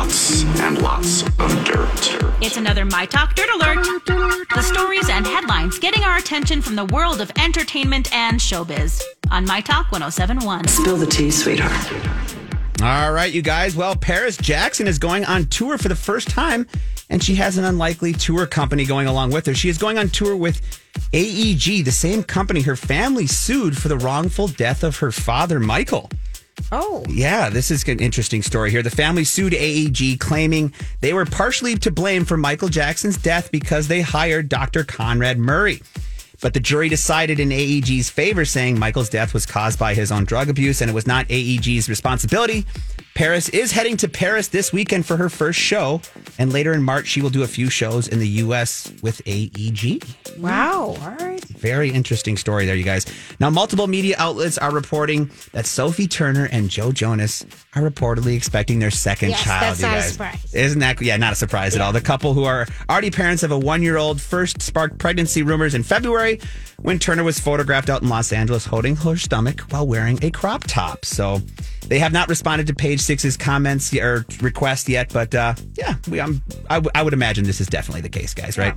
lots and lots of dirt. It's another My Talk Dirt Alert. The stories and headlines getting our attention from the world of entertainment and showbiz on My Talk 1071. Spill the tea, sweetheart. All right, you guys. Well, Paris Jackson is going on tour for the first time, and she has an unlikely tour company going along with her. She is going on tour with AEG, the same company her family sued for the wrongful death of her father, Michael. Oh. Yeah, this is an interesting story here. The family sued AEG, claiming they were partially to blame for Michael Jackson's death because they hired Dr. Conrad Murray. But the jury decided in AEG's favor, saying Michael's death was caused by his own drug abuse and it was not AEG's responsibility. Paris is heading to Paris this weekend for her first show. And later in March, she will do a few shows in the U.S. with AEG. Wow. All right. Very interesting story there, you guys. Now, multiple media outlets are reporting that Sophie Turner and Joe Jonas are reportedly expecting their second Yes, child. that's you not a guys. surprise. Isn't that? Yeah, not a surprise at all. The couple who are already parents of a one-year-old first sparked pregnancy rumors in February when Turner was photographed out in Los Angeles holding her stomach while wearing a crop top. So. They have not responded to Page Six's comments or request yet, but uh, yeah, we, um, I, w- I would imagine this is definitely the case, guys, right?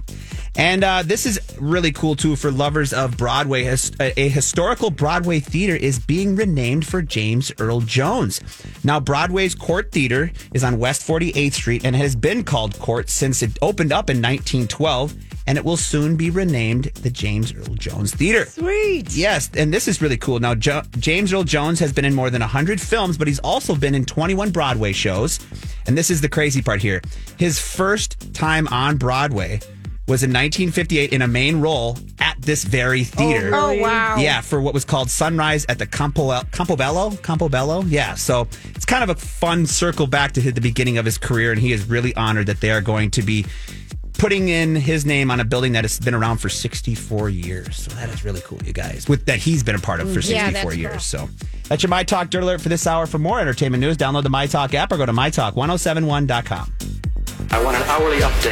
And uh, this is really cool too for lovers of Broadway. A a historical Broadway theater is being renamed for James Earl Jones. Now, Broadway's Cort Theater is on West 48th Street and has been called Cort since it opened up in 1912, and it will soon be renamed the James Earl Jones Theater. Sweet. Yes, and this is really cool. Now, jo- James Earl Jones has been in more than 100 films, but he's also been in 21 Broadway shows. And this is the crazy part here. His first time on Broadway was in 1958 in a main role at this very oh, theater. Oh, wow. Yeah, for what was called Sunrise at the Campo Campobello. Campobello, yeah. So it's kind of a fun circle back to his, the beginning of his career, and he is really honored that they are going to be putting in his name on a building that has been around for 64 years. So that is really cool, you guys. With that he's been a part of for 64 Yeah, that's years. cool. So that's your My Talk Dirt Alert for this hour. For more entertainment news, download the My Talk app or go to mytalk1071.com. I want an hourly update.